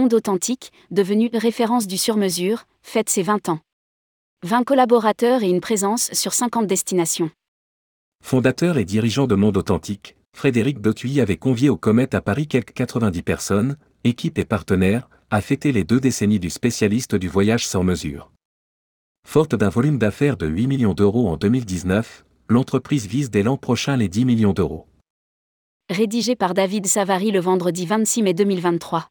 Monde Authentique, devenu référence du sur-mesure, fête ses 20 ans. 20 collaborateurs et une présence sur 50 destinations. Fondateur et dirigeant de Monde Authentique, Frédéric Dotuy avait convié au Comet à Paris quelques 90 personnes, équipes et partenaires, à fêter les deux décennies du spécialiste du voyage sans mesure. Forte d'un volume d'affaires de 8 millions d'euros en 2019, l'entreprise vise dès l'an prochain les 10 millions d'euros. Rédigé par David Savary le vendredi 26 mai 2023.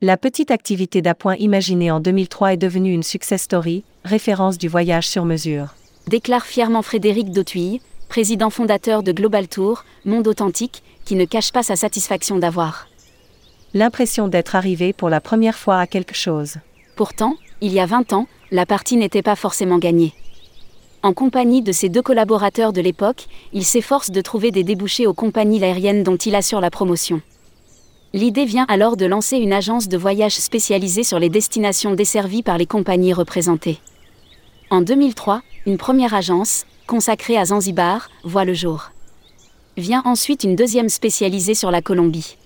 La petite activité d'appoint imaginée en 2003 est devenue une success story, référence du voyage sur mesure. Déclare fièrement Frédéric Dautuille, président fondateur de Global Tour, Monde Authentique, qui ne cache pas sa satisfaction d'avoir l'impression d'être arrivé pour la première fois à quelque chose. Pourtant, il y a 20 ans, la partie n'était pas forcément gagnée. En compagnie de ses deux collaborateurs de l'époque, il s'efforce de trouver des débouchés aux compagnies aériennes dont il assure la promotion. L'idée vient alors de lancer une agence de voyage spécialisée sur les destinations desservies par les compagnies représentées. En 2003, une première agence, consacrée à Zanzibar, voit le jour. Vient ensuite une deuxième spécialisée sur la Colombie.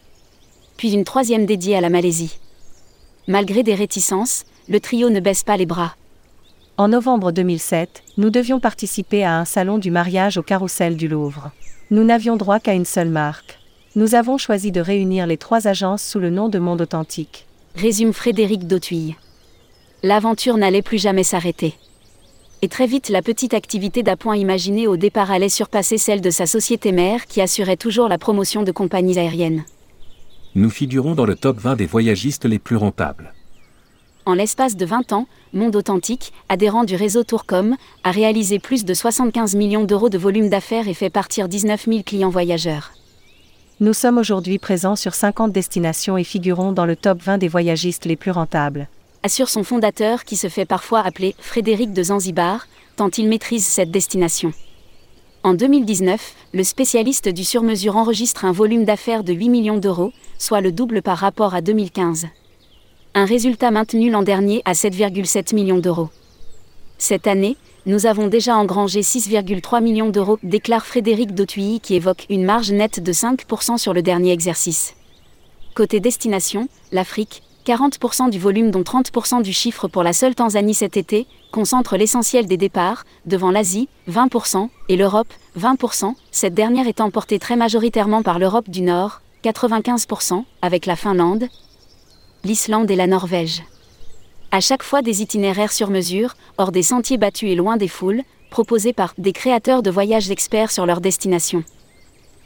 Puis une troisième dédiée à la Malaisie. Malgré des réticences, le trio ne baisse pas les bras. En novembre 2007, nous devions participer à un salon du mariage au carrousel du Louvre. Nous n'avions droit qu'à une seule marque nous avons choisi de réunir les trois agences sous le nom de Monde Authentique. Résume Frédéric Dautuille. L'aventure n'allait plus jamais s'arrêter. Et très vite, la petite activité d'appoint imaginée au départ allait surpasser celle de sa société mère qui assurait toujours la promotion de compagnies aériennes. Nous figurons dans le top 20 des voyagistes les plus rentables. En l'espace de 20 ans, Monde Authentique, adhérent du réseau Tourcom, a réalisé plus de 75 millions d'euros de volume d'affaires et fait partir 19 000 clients voyageurs. Nous sommes aujourd'hui présents sur 50 destinations et figurons dans le top 20 des voyagistes les plus rentables. Assure son fondateur qui se fait parfois appeler Frédéric de Zanzibar, tant il maîtrise cette destination. En 2019, le spécialiste du sur-mesure enregistre un volume d'affaires de 8 millions d'euros, soit le double par rapport à 2015. Un résultat maintenu l'an dernier à 7,7 millions d'euros. Cette année, nous avons déjà engrangé 6,3 millions d'euros, déclare Frédéric Dautuilly qui évoque une marge nette de 5% sur le dernier exercice. Côté destination, l'Afrique, 40% du volume dont 30% du chiffre pour la seule Tanzanie cet été, concentre l'essentiel des départs, devant l'Asie, 20%, et l'Europe, 20%, cette dernière étant portée très majoritairement par l'Europe du Nord, 95%, avec la Finlande, l'Islande et la Norvège à chaque fois des itinéraires sur mesure, hors des sentiers battus et loin des foules, proposés par des créateurs de voyages experts sur leur destination.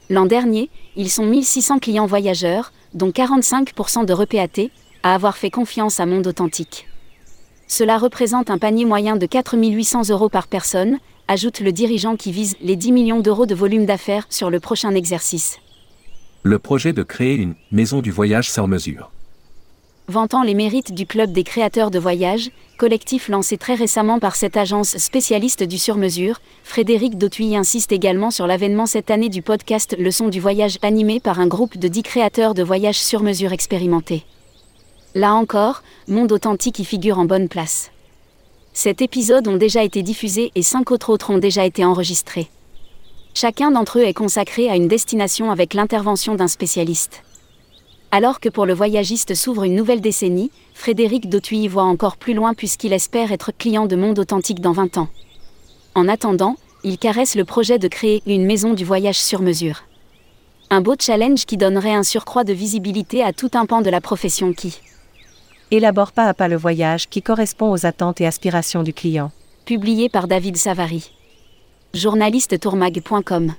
L'an dernier, ils sont 1600 clients voyageurs, dont 45% de repéatés, à avoir fait confiance à Monde Authentique. Cela représente un panier moyen de 4800 euros par personne, ajoute le dirigeant qui vise les 10 millions d'euros de volume d'affaires sur le prochain exercice. Le projet de créer une maison du voyage sans mesure vantant les mérites du Club des créateurs de voyage, collectif lancé très récemment par cette agence spécialiste du sur-mesure, Frédéric Dautuy insiste également sur l'avènement cette année du podcast Leçon du voyage animé par un groupe de 10 créateurs de voyage sur-mesure expérimentés. Là encore, Monde Authentique y figure en bonne place. Cet épisode ont déjà été diffusés et cinq autres autres ont déjà été enregistrés. Chacun d'entre eux est consacré à une destination avec l'intervention d'un spécialiste. Alors que pour le voyagiste s'ouvre une nouvelle décennie, Frédéric Dautuy voit encore plus loin puisqu'il espère être client de Monde Authentique dans 20 ans. En attendant, il caresse le projet de créer une maison du voyage sur mesure. Un beau challenge qui donnerait un surcroît de visibilité à tout un pan de la profession qui élabore pas à pas le voyage qui correspond aux attentes et aspirations du client. Publié par David Savary. Journaliste tourmag.com